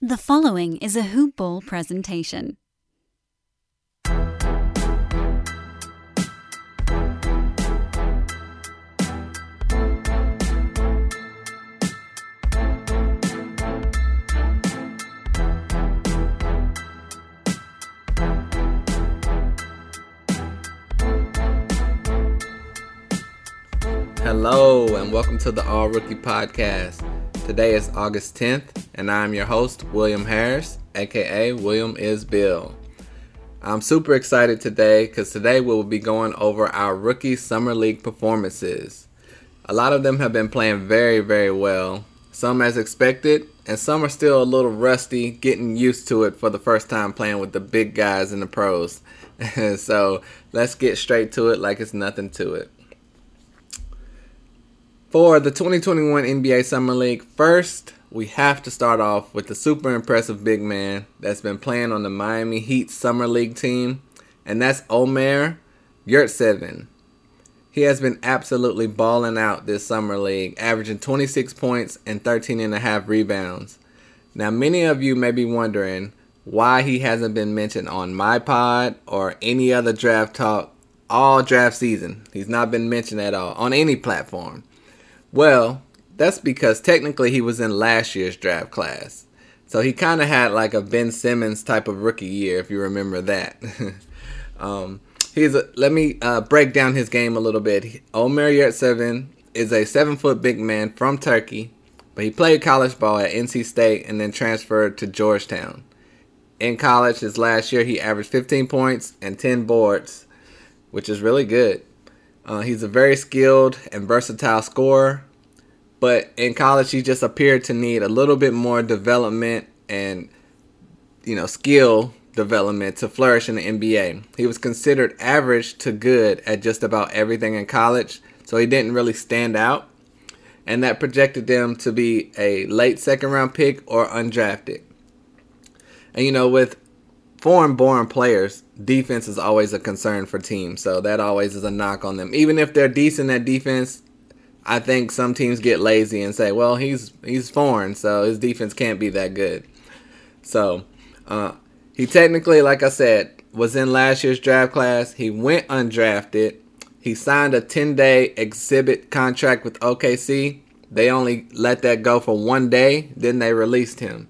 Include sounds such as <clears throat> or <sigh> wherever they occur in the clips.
The following is a HoopBall presentation. Hello, and welcome to the All Rookie Podcast. Today is August 10th, and I'm your host, William Harris, aka William is Bill. I'm super excited today because today we will be going over our rookie summer league performances. A lot of them have been playing very, very well, some as expected, and some are still a little rusty, getting used to it for the first time playing with the big guys in the pros. <laughs> so let's get straight to it like it's nothing to it. For the 2021 NBA Summer League, first, we have to start off with the super impressive big man that's been playing on the Miami Heat Summer League team, and that's Omer Yurtseven. He has been absolutely balling out this summer league, averaging 26 points and 13 and a half rebounds. Now, many of you may be wondering why he hasn't been mentioned on my pod or any other draft talk all draft season. He's not been mentioned at all on any platform. Well, that's because technically he was in last year's draft class. So he kind of had like a Ben Simmons type of rookie year, if you remember that. <laughs> um, he's a, let me uh, break down his game a little bit. Omer Yurtseven is a seven foot big man from Turkey, but he played college ball at NC State and then transferred to Georgetown. In college, his last year, he averaged 15 points and 10 boards, which is really good. Uh, he's a very skilled and versatile scorer, but in college he just appeared to need a little bit more development and you know skill development to flourish in the NBA. He was considered average to good at just about everything in college, so he didn't really stand out, and that projected them to be a late second round pick or undrafted. And you know with foreign born players, defense is always a concern for teams. So that always is a knock on them. Even if they're decent at defense, I think some teams get lazy and say, "Well, he's he's foreign, so his defense can't be that good." So, uh, he technically, like I said, was in last year's draft class. He went undrafted. He signed a 10-day exhibit contract with OKC. They only let that go for one day, then they released him.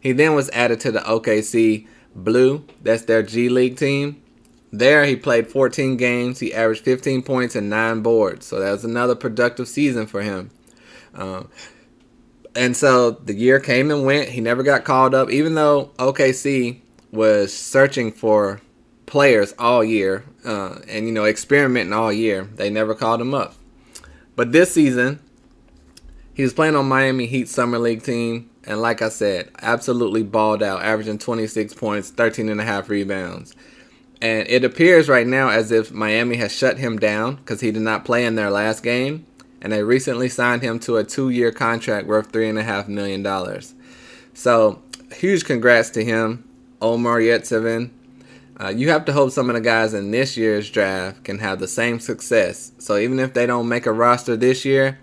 He then was added to the OKC Blue, that's their G League team. There, he played 14 games. He averaged 15 points and nine boards. So that was another productive season for him. Um, and so the year came and went. He never got called up, even though OKC was searching for players all year uh, and you know experimenting all year. They never called him up. But this season, he was playing on Miami Heat Summer League team. And like I said, absolutely balled out, averaging 26 points, 13 and a half rebounds. And it appears right now as if Miami has shut him down because he did not play in their last game. And they recently signed him to a two year contract worth $3.5 million. So, huge congrats to him, Omar Yurtseven. Uh, you have to hope some of the guys in this year's draft can have the same success. So, even if they don't make a roster this year,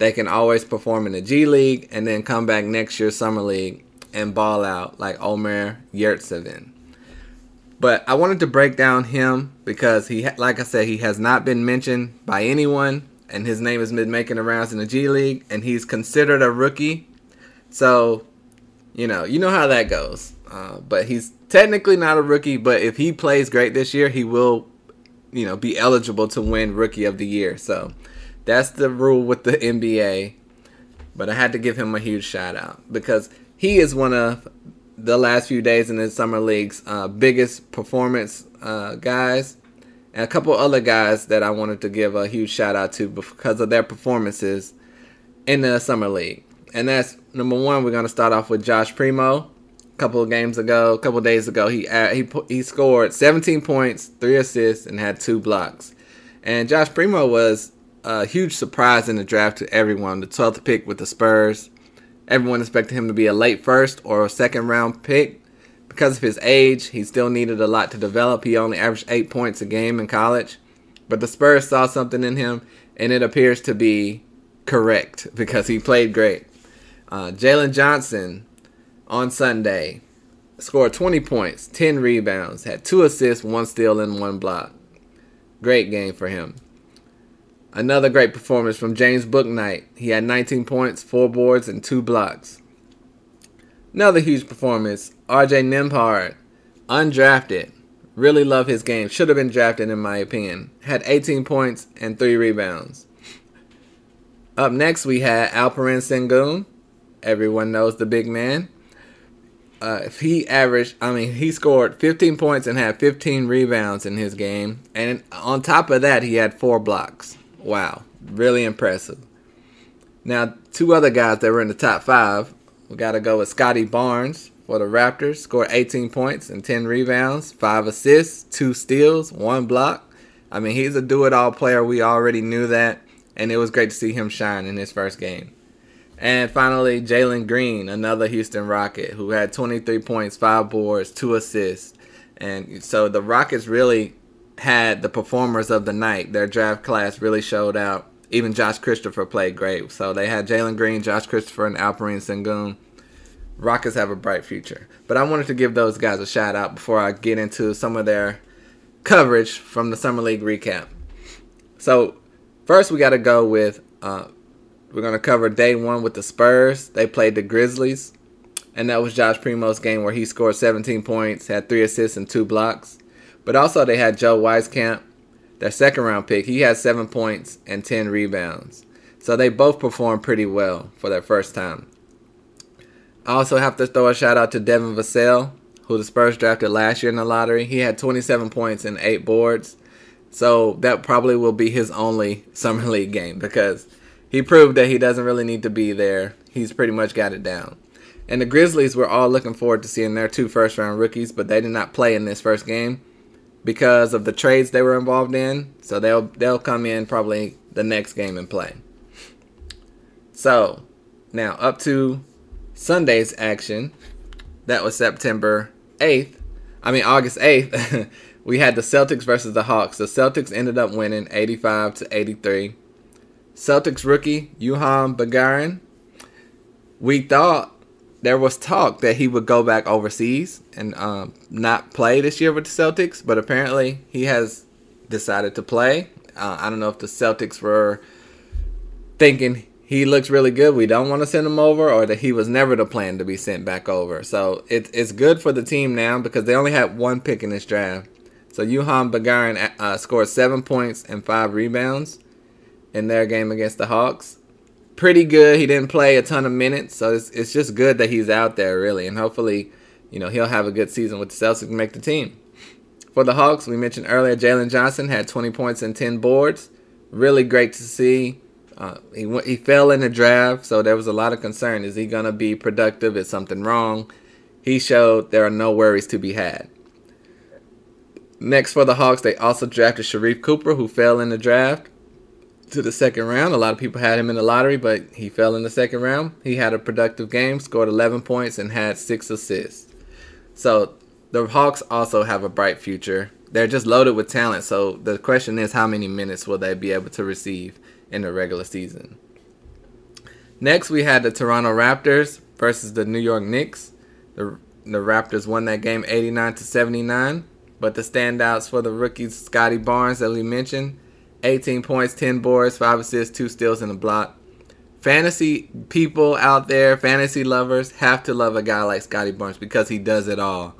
they can always perform in the G League and then come back next year Summer League and ball out like Omer Yurtseven. But I wanted to break down him because he, like I said, he has not been mentioned by anyone, and his name has been making the rounds in the G League, and he's considered a rookie. So, you know, you know how that goes. Uh, but he's technically not a rookie. But if he plays great this year, he will, you know, be eligible to win Rookie of the Year. So that's the rule with the NBA. But I had to give him a huge shout out because he is one of the last few days in the summer league's uh, biggest performance uh, guys, and a couple other guys that I wanted to give a huge shout out to because of their performances in the summer league. And that's number one. We're gonna start off with Josh Primo. A couple of games ago, a couple days ago, he he he scored 17 points, three assists, and had two blocks. And Josh Primo was a huge surprise in the draft to everyone. The 12th pick with the Spurs. Everyone expected him to be a late first or a second round pick. Because of his age, he still needed a lot to develop. He only averaged eight points a game in college. But the Spurs saw something in him, and it appears to be correct <laughs> because he played great. Uh, Jalen Johnson on Sunday. Scored 20 points, 10 rebounds, had two assists, one steal, and one block. Great game for him. Another great performance from James Bouknight. He had 19 points, 4 boards, and 2 blocks. Another huge performance. RJ Nembhard, undrafted. Really love his game. Should have been drafted, in my opinion. Had 18 points and 3 rebounds. Up next, we had Alperen Sengun. Everyone knows the big man. Uh, if he averaged, I mean, he scored 15 points and had 15 rebounds in his game. And on top of that, he had four blocks. Wow. Really impressive. Now, two other guys that were in the top five. We got to go with Scottie Barnes for the Raptors. Scored 18 points and 10 rebounds, 5 assists, 2 steals, 1 block. I mean, he's a do it all player. We already knew that. And it was great to see him shine in his first game. And finally, Jalen Green, another Houston Rocket, who had 23 points, 5 boards, 2 assists. And so the Rockets really had the performers of the night. Their draft class really showed out. Even Josh Christopher played great. So they had Jalen Green, Josh Christopher, and Alperen Sengun. Rockets have a bright future. But I wanted to give those guys a shout out before I get into some of their coverage from the Summer League recap. So first we got to go with uh, we're gonna cover day one with the Spurs. They played the Grizzlies, and that was Josh Primo's game where he scored 17 points, had three assists and two blocks. But also they had Joe Wieskamp, their second round pick. He had seven points and 10 rebounds. So they both performed pretty well for their first time. I also have to throw a shout out to Devin Vassell, who the Spurs drafted last year in the lottery. He had 27 points and eight boards. So that probably will be his only <laughs> summer league game because he proved that he doesn't really need to be there. He's pretty much got it down. And the Grizzlies were all looking forward to seeing their two first round rookies, but they did not play in this first game because of the trades they were involved in. So they'll they'll come in probably the next game and play. So now up to Sunday's action. That was September 8th. I mean August 8th. <laughs> we had the Celtics versus the Hawks. The Celtics ended up winning 85 to 83. Celtics rookie Juhann Begarin. We thought there was talk that he would go back overseas and um, not play this year with the Celtics, but apparently he has decided to play. Uh, I don't know if the Celtics were thinking he looks really good. We don't want to send him over, or that he was never the plan to be sent back over. So it, it's good for the team now because they only had one pick in this draft. So Juhann Begarin uh, scored seven points and five rebounds in their game against the Hawks. Pretty good. He didn't play a ton of minutes, so it's, it's just good that he's out there, really. And hopefully, you know, he'll have a good season with the Celtics and make the team. For the Hawks, we mentioned earlier, Jalen Johnson had 20 points and 10 boards. Really great to see. Uh, he he fell in the draft, so there was a lot of concern. Is he going to be productive? Is something wrong? He showed there are no worries to be had. Next for the Hawks, they also drafted Sharife Cooper, who fell in the draft to the second round. A lot of people had him in the lottery, but he fell in the second round. He had a productive game, scored 11 points, and had six assists. So the Hawks also have a bright future. They're just loaded with talent. So the question is, how many minutes will they be able to receive in the regular season? Next, we had the Toronto Raptors versus the New York Knicks. The, the Raptors won that game 89 to 79. But the standouts for the rookies, Scottie Barnes, that we mentioned, 18 points, 10 boards, 5 assists, 2 steals, and a block. Fantasy people out there, fantasy lovers, have to love a guy like Scottie Barnes because he does it all.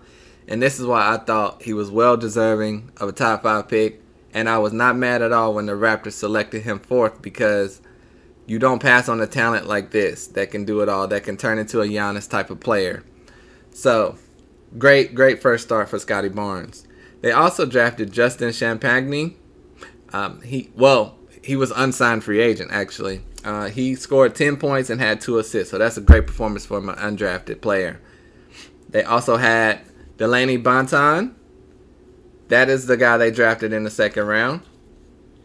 And this is why I thought he was well deserving of a top 5 pick. And I was not mad at all when the Raptors selected him fourth because you don't pass on a talent like this that can do it all, that can turn into a Giannis type of player. So, great, great first start for Scottie Barnes. They also drafted Justin Champagnie um, he well, he was unsigned free agent actually. Uh, he scored 10 points and had two assists, so that's a great performance for an undrafted player. They also had Dalano Banton. That is the guy they drafted in the second round.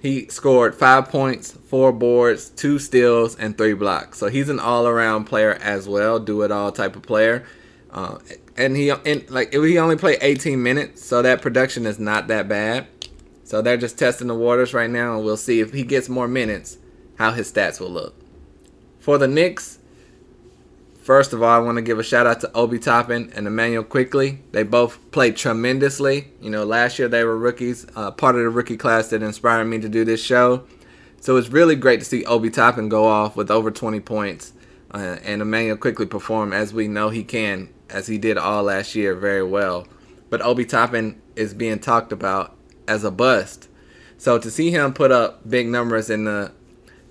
He scored five points, four boards, two steals, and three blocks. So he's an all-around player as well, do-it-all type of player. Uh, and he and like he only played 18 minutes, so that production is not that bad. So they're just testing the waters right now, and we'll see if he gets more minutes, how his stats will look. For the Knicks, First of all, I want to give a shout out to Obi Toppin and Immanuel Quickley. They both played tremendously. You know, last year they were rookies, uh, part of the rookie class that inspired me to do this show. So it's really great to see Obi Toppin go off with over 20 points uh, and Immanuel Quickley perform as we know he can, as he did all last year very well. But Obi Toppin is being talked about as a bust. So to see him put up big numbers in the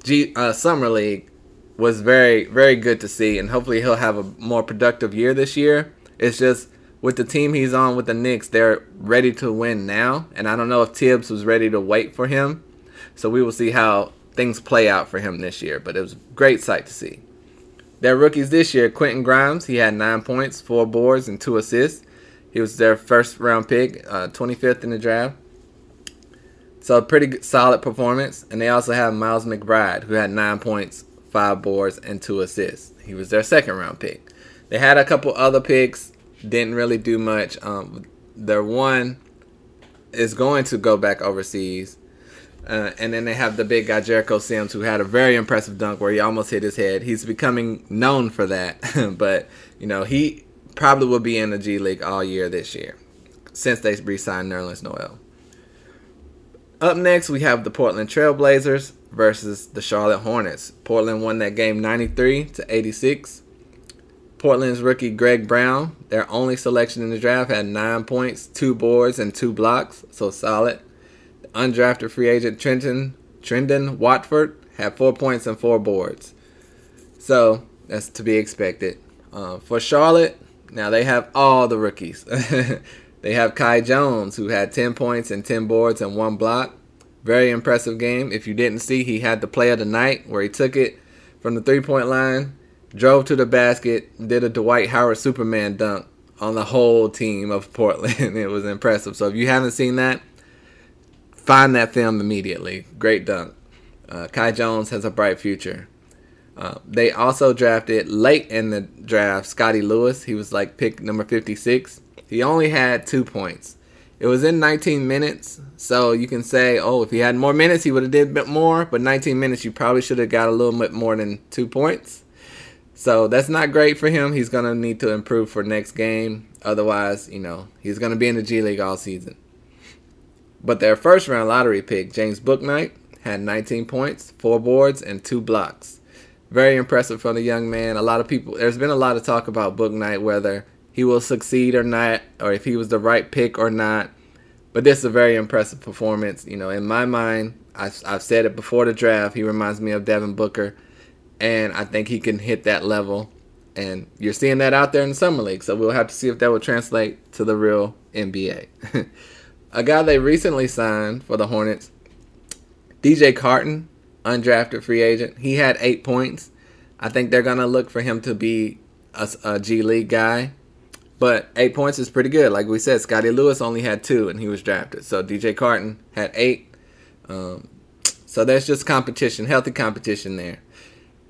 G uh, Summer League was very very good to see, and hopefully he'll have a more productive year this year. It's just with the team he's on with the Knicks, they're ready to win now, and I don't know if Thibs was ready to wait for him. So we will see how things play out for him this year. But it was a great sight to see. Their rookies this year, Quentin Grimes, he had nine points, four boards, and two assists. He was their first round pick, uh, 25th in the draft. So a pretty solid performance. And they also have Miles McBride, who had nine points, five boards, and two assists. He was their second round pick. They had a couple other picks, didn't really do much. Um, their one is going to go back overseas. Uh, and then they have the big guy Jericho Sims, who had a very impressive dunk where he almost hit his head. He's becoming known for that, <laughs> but you know he probably will be in the G League all year this year, since they re-signed Nerlens Noel. Up next, we have the Portland Trailblazers versus the Charlotte Hornets. Portland won that game 93 to 86. Portland's rookie Greg Brown, their only selection in the draft, had nine points, two boards, and two blocks, so solid. The undrafted free agent Trenton Trendon Watford had four points and four boards, so that's to be expected. Uh, for Charlotte, now they have all the rookies. <laughs> they have Kai Jones, who had 10 points and 10 boards and one block. Very impressive game. If you didn't see, he had the play of the night where he took it from the three point line drove to the basket, did a Dwight Howard Superman dunk on the whole team of Portland. <laughs> it was impressive. So if you haven't seen that, find that film immediately. Great dunk. Uh, Kai Jones has a bright future. Uh, they also drafted late in the draft Scottie Lewis. He was like pick number 56. He only had two points. It was in 19 minutes, so you can say, oh, if he had more minutes, he would have did a bit more. But 19 minutes, you probably should have got a little bit more than two points. So that's not great for him. He's to need to improve for next game. Otherwise, you know, he's to be in the G League all season. But their first round lottery pick, James Bouknight, had 19 points, four boards, and two blocks. Very impressive from the young man. A lot of people, there's been a lot of talk about Bouknight, whether he will succeed or not, or if he was the right pick or not. But this is a very impressive performance. You know, in my mind, I've, I've said it before the draft, he reminds me of Devin Booker and I think he can hit that level. And you're seeing that out there in the summer league, so we'll have to see if that will translate to the real NBA. <laughs> a guy they recently signed for the Hornets, DJ Carton, undrafted free agent. He had eight points. I think they're gonna look for him to be a, a G League guy, but eight points is pretty good. Like we said, Scottie Lewis only had two, and he was drafted. So DJ Carton had eight. Um, so that's just competition, healthy competition there.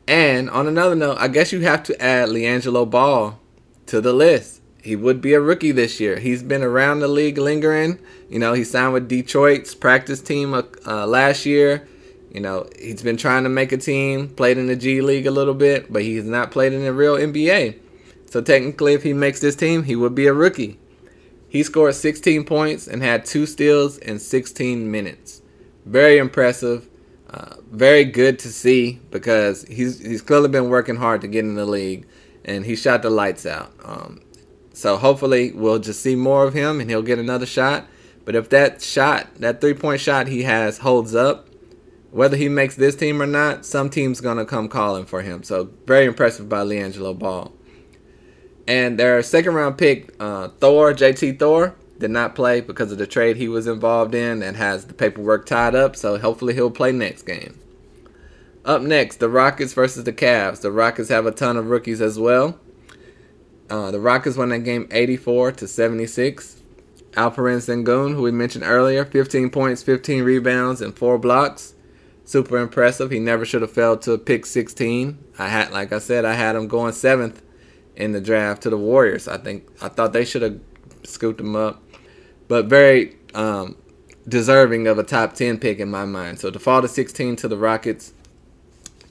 And on another note, I guess you have to add LiAngelo Ball to the list. He would be a rookie this year. He's been around the league lingering. You know, he signed with Detroit's practice team uh, uh, last year. You know, he's been trying to make a team, played in the G League a little bit, but he's not played in the real NBA. So technically, if he makes this team, he would be a rookie. He scored 16 points and had two steals in 16 minutes. Very impressive. Uh, very good to see because he's he's clearly been working hard to get in the league, and he shot the lights out. Um, so hopefully we'll just see more of him, and he'll get another shot. But if that shot, that three point shot he has, holds up, whether he makes this team or not, some team's gonna come calling for him. So very impressive by LiAngelo Ball. And their second round pick, uh, Thor, JT Thor, did not play because of the trade he was involved in and has the paperwork tied up, so hopefully he'll play next game. Up next, the Rockets versus the Cavs. The Rockets have a ton of rookies as well. Uh, the Rockets won that game 84 to 76. Alperen Sengun, who we mentioned earlier, 15 points, 15 rebounds, and four blocks. Super impressive. He never should have fell to pick 16. I had, like I said, I had him going seventh in the draft to the Warriors. I think I thought they should have scooped him up but very um, deserving of a top 10 pick in my mind. So to fall to 16 to the Rockets,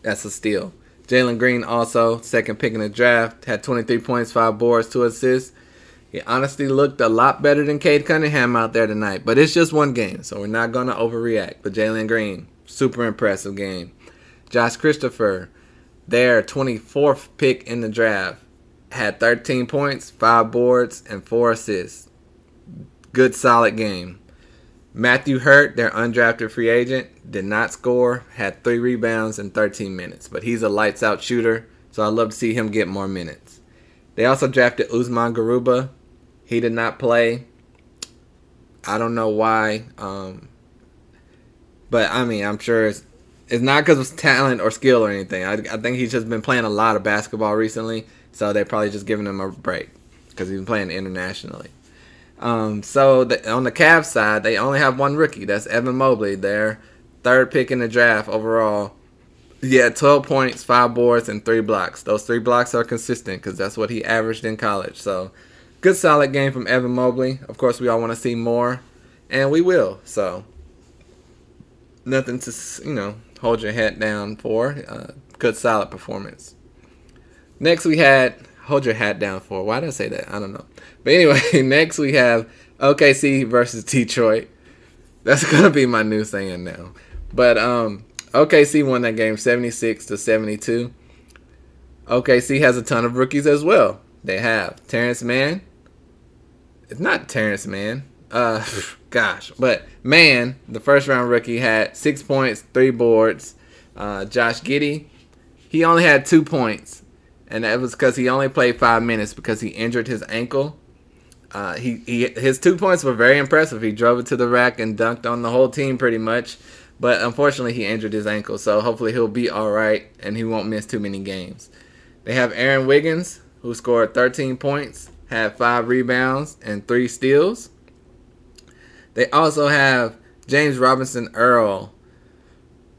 that's a steal. Jalen Green also second pick in the draft had 23 points, five boards, two assists. He honestly looked a lot better than Cade Cunningham out there tonight, but it's just one game, so we're not gonna overreact. But Jalen Green, super impressive game. Josh Christopher, their 24th pick in the draft, had 13 points, five boards, and four assists. Good, solid game. Matthew Hurt, their undrafted free agent, did not score, had three rebounds in 13 minutes, but he's a lights out shooter, so I'd love to see him get more minutes. They also drafted Usman Garuba. He did not play. I don't know why, um, but I mean, I'm sure it's, it's not because of talent or skill or anything. I, I think he's just been playing a lot of basketball recently, so they're probably just giving him a break because he's been playing internationally. Um, so the, on the Cavs side, they only have one rookie. That's Evan Mobley, their third pick in the draft overall. He had 12 points, five boards, and three blocks. Those three blocks are consistent because that's what he averaged in college. So good, solid game from Evan Mobley. Of course, we all want to see more, and we will. So nothing to you know hold your head down for. Uh, good, solid performance. Next, we had hold your hat down for. Why did I say that? I don't know. But anyway, <laughs> next we have OKC versus Detroit. That's gonna be my new saying now. But um, OKC won that game 76 to 72. OKC has a ton of rookies as well. They have Terrence Mann. It's not Terrence Mann. Uh, <laughs> gosh, but Mann, the first round rookie, had six points, three boards. Uh, Josh Giddey, he only had two points, and that was because he only played five minutes because he injured his ankle. Uh, he, he his two points were very impressive. He drove it to the rack and dunked on the whole team pretty much. But unfortunately, he injured his ankle, so hopefully he'll be all right and he won't miss too many games. They have Aaron Wiggins, who scored 13 points, had five rebounds, and three steals. They also have James Robinson Earl,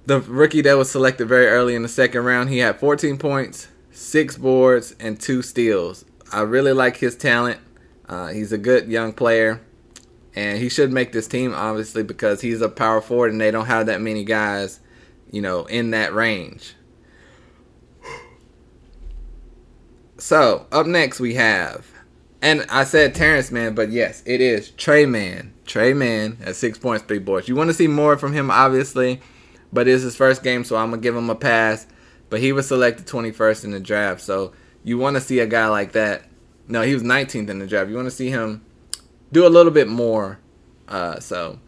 the rookie that was selected very early in the second round. He had 14 points, six boards, and two steals. I really like his talent. Uh, he's a good young player, and he should make this team obviously because he's a power forward, and they don't have that many guys, you know, in that range. So up next we have, and I said Terrence Mann, but yes, it is Trey Mann. Trey Mann at six points, three boards. You want to see more from him, obviously, but it's his first game, so I'm gonna give him a pass. But he was selected 21st in the draft, so you want to see a guy like that no, he was 19th in the draft. You want to see him do a little bit more. Uh, so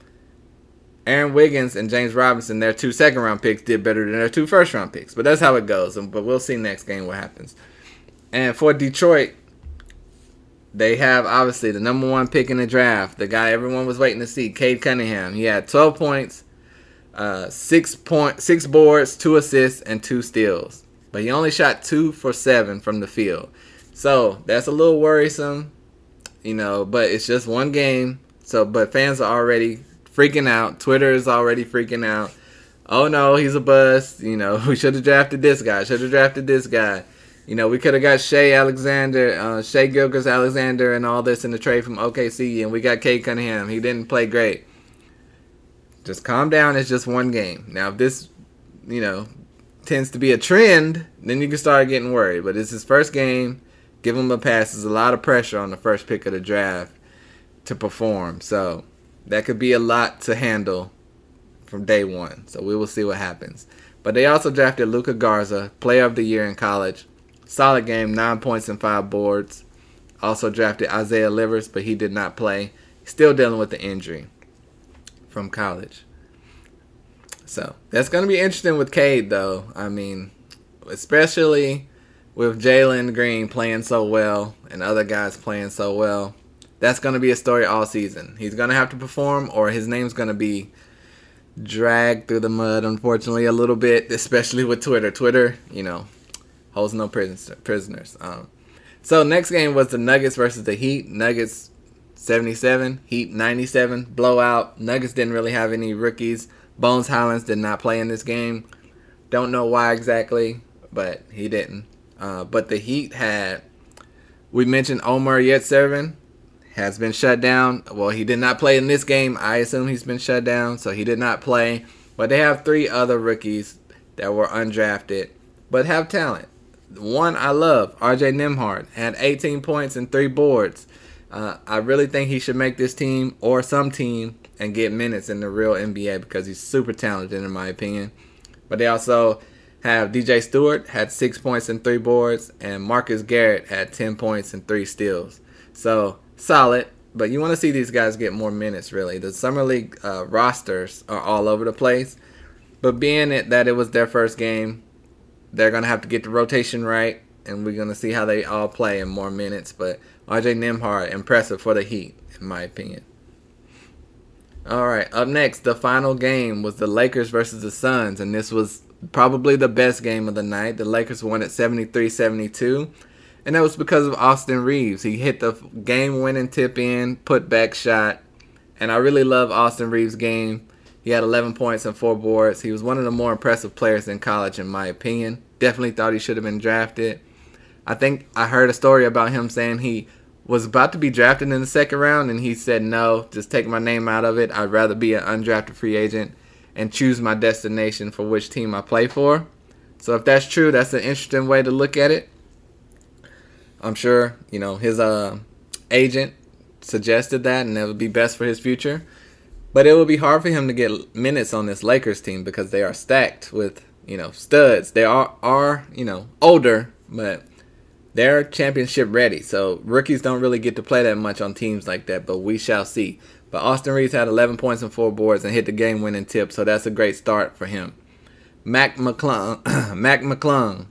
Aaron Wiggins and James Robinson, their two second round picks, did better than their two first round picks. But that's how it goes. But we'll see next game what happens. And for Detroit, they have obviously the number one pick in the draft, the guy everyone was waiting to see, Cade Cunningham. He had 12 points, uh, six point, six boards, two assists, and two steals. But he only shot two for seven from the field. So that's a little worrisome, you know, but it's just one game. So, but fans are already freaking out. Twitter is already freaking out. Oh no, he's a bust. You know, <laughs> we should have drafted this guy. Should have drafted this guy. You know, we could have got Shai Alexander, uh, Shai Gilgeous-Alexander, and all this in the trade from OKC, and we got Cade Cunningham. He didn't play great. Just calm down. It's just one game. Now, if this, you know, tends to be a trend, then you can start getting worried. But it's his first game give him a pass. There's a lot of pressure on the first pick of the draft to perform. So that could be a lot to handle from day one. So we will see what happens. But they also drafted Luka Garza, player of the year in college. Solid game, nine points and five boards. Also drafted Isaiah Livers, but he did not play. Still dealing with the injury from college. So that's going to be interesting with Cade, though. I mean, especially with Jalen Green playing so well and other guys playing so well, that's going to be a story all season. He's going to have to perform, or his name's going to be dragged through the mud, unfortunately, a little bit, <laughs> especially with Twitter. Twitter, you know, holds no prisoners. Um, so, next game was the Nuggets versus the Heat. Nuggets 77, Heat 97, blowout. Nuggets didn't really have any rookies. Bones Hylands did not play in this game. Don't know why exactly, but he didn't. Uh, but the Heat had, we mentioned Omer Yurtseven has been shut down. Well, he did not play in this game. I assume he's been shut down, so he did not play. But they have three other rookies that were undrafted but have talent. One I love, RJ Nembhard, had 18 points and three boards. Uh, I really think he should make this team or some team and get minutes in the real NBA because he's super talented in my opinion. But they also have DJ Stewart had six points and three boards, and Marcus Garrett had 10 points and three steals. So solid, but you want to see these guys get more minutes. Really, the summer league uh, rosters are all over the place. But being it that it was their first game, they're gonna have to get the rotation right, and we're gonna see how they all play in more minutes. But RJ Nembhard, impressive for the Heat, in my opinion. All right, up next, the final game was the Lakers versus the Suns, and this was probably the best game of the night. The Lakers won at 73 72, and that was because of Austin Reaves. He hit the game winning tip in, put back shot, and I really love Austin Reaves' game. He had 11 points and four boards. He was one of the more impressive players in college, in my opinion. Definitely thought he should have been drafted. I think I heard a story about him saying he was about to be drafted in the second round, and he said, No, just take my name out of it. I'd rather be an undrafted free agent and choose my destination for which team I play for. So if that's true, that's an interesting way to look at it. I'm sure, you know, his uh, agent suggested that, and that would be best for his future. But it would be hard for him to get minutes on this Lakers team because they are stacked with, you know, studs. They are, are you know, older, but they're championship ready. So rookies don't really get to play that much on teams like that, but we shall see. But Austin Reaves had 11 points and four boards and hit the game winning tip, so that's a great start for him. Mac McClung, <clears throat> Mac McClung,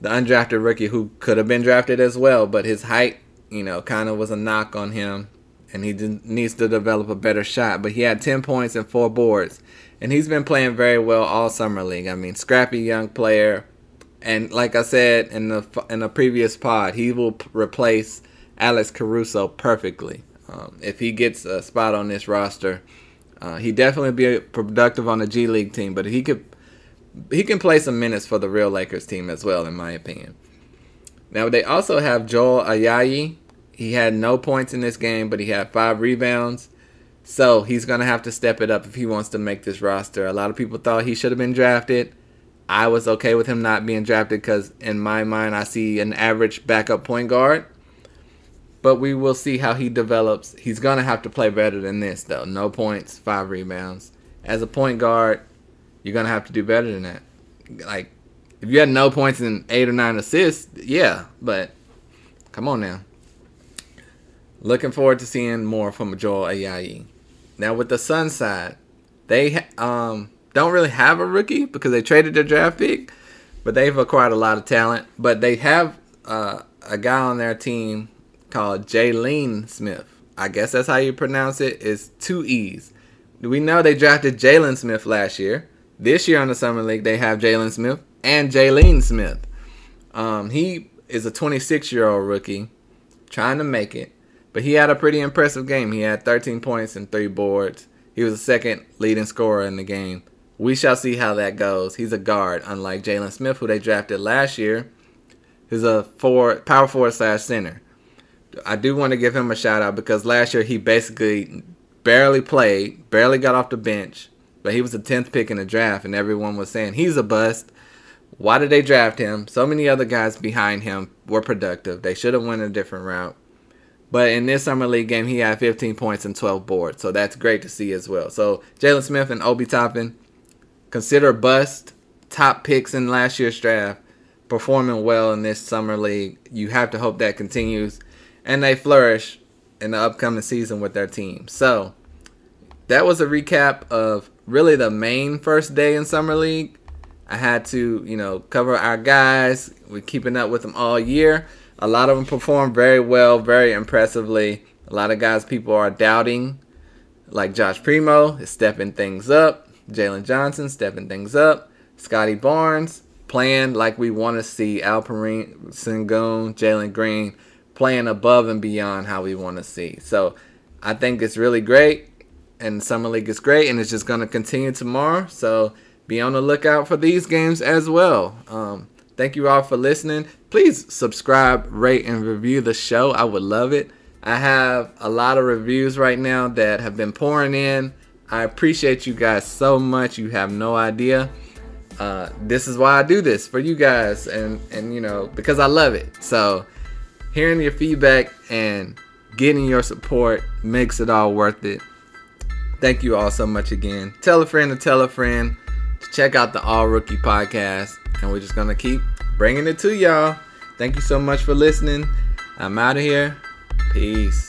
the undrafted rookie who could have been drafted as well, but his height, you know, kind of was a knock on him, and he needs to develop a better shot. But he had 10 points and four boards, and he's been playing very well all summer league. I mean, scrappy young player and like I said in the in the previous pod, he will p- replace Alex Caruso perfectly um, if he gets a spot on this roster. Uh, he definitely be productive on the G League team, but he could he can play some minutes for the real Lakers team as well, in my opinion. Now they also have Joel Ayayi. He had no points in this game, but he had five rebounds. So he's gonna have to step it up if he wants to make this roster. A lot of people thought he should have been drafted. I was okay with him not being drafted because, in my mind, I see an average backup point guard. But we will see how he develops. He's going to have to play better than this, though. No points, five rebounds. As a point guard, you're going to have to do better than that. Like, if you had no points and eight or nine assists, yeah, but come on now. Looking forward to seeing more from Joel Ayayi. Now, with the Sun side, they um don't really have a rookie because they traded their draft pick, but they've acquired a lot of talent. But they have uh, a guy on their team called Jalen Smith. I guess that's how you pronounce it. It's two E's. We know they drafted Jalen Smith last year. This year on the summer league, they have Jalen Smith and Jalen Smith. Um, he is a 26 year old rookie trying to make it, but he had a pretty impressive game. He had 13 points and three boards. He was the second leading scorer in the game we shall see how that goes. He's a guard, unlike Jalen Smith, who they drafted last year. He's a four power forward slash center. I do want to give him a shout out because last year he basically barely played, barely got off the bench, but he was the tenth pick in the draft, and everyone was saying he's a bust. Why did they draft him? So many other guys behind him were productive. They should have went a different route. But in this summer league game, he had 15 points and 12 boards, so that's great to see as well. So Jalen Smith and Obi Toppin, consider bust top picks in last year's draft performing well in this summer league. You have to hope that continues and they flourish in the upcoming season with their team. So that was a recap of really the main first day in summer league. I had to, you know, cover our guys. We're keeping up with them all year. A lot of them performed very well, very impressively. A lot of guys people are doubting, like Josh Primo is stepping things up. Jalen Johnson stepping things up. Scottie Barnes playing like we want to see Alperen Sengun, Jalen Green playing above and beyond how we want to see. So I think it's really great, and Summer League is great, and it's just going to continue tomorrow. So be on the lookout for these games as well. Um, thank you all for listening. Please subscribe, rate, and review the show. I would love it. I have a lot of reviews right now that have been pouring in. I appreciate you guys so much. You have no idea. uh, this is why I do this for you guys, and and you know because I love it. So hearing your feedback and getting your support makes it all worth it. Thank you all so much again. Tell a friend to tell a friend to check out the All Rookie podcast, and we're just gonna keep bringing it to y'all. Thank you so much for listening. I'm out of here. Peace.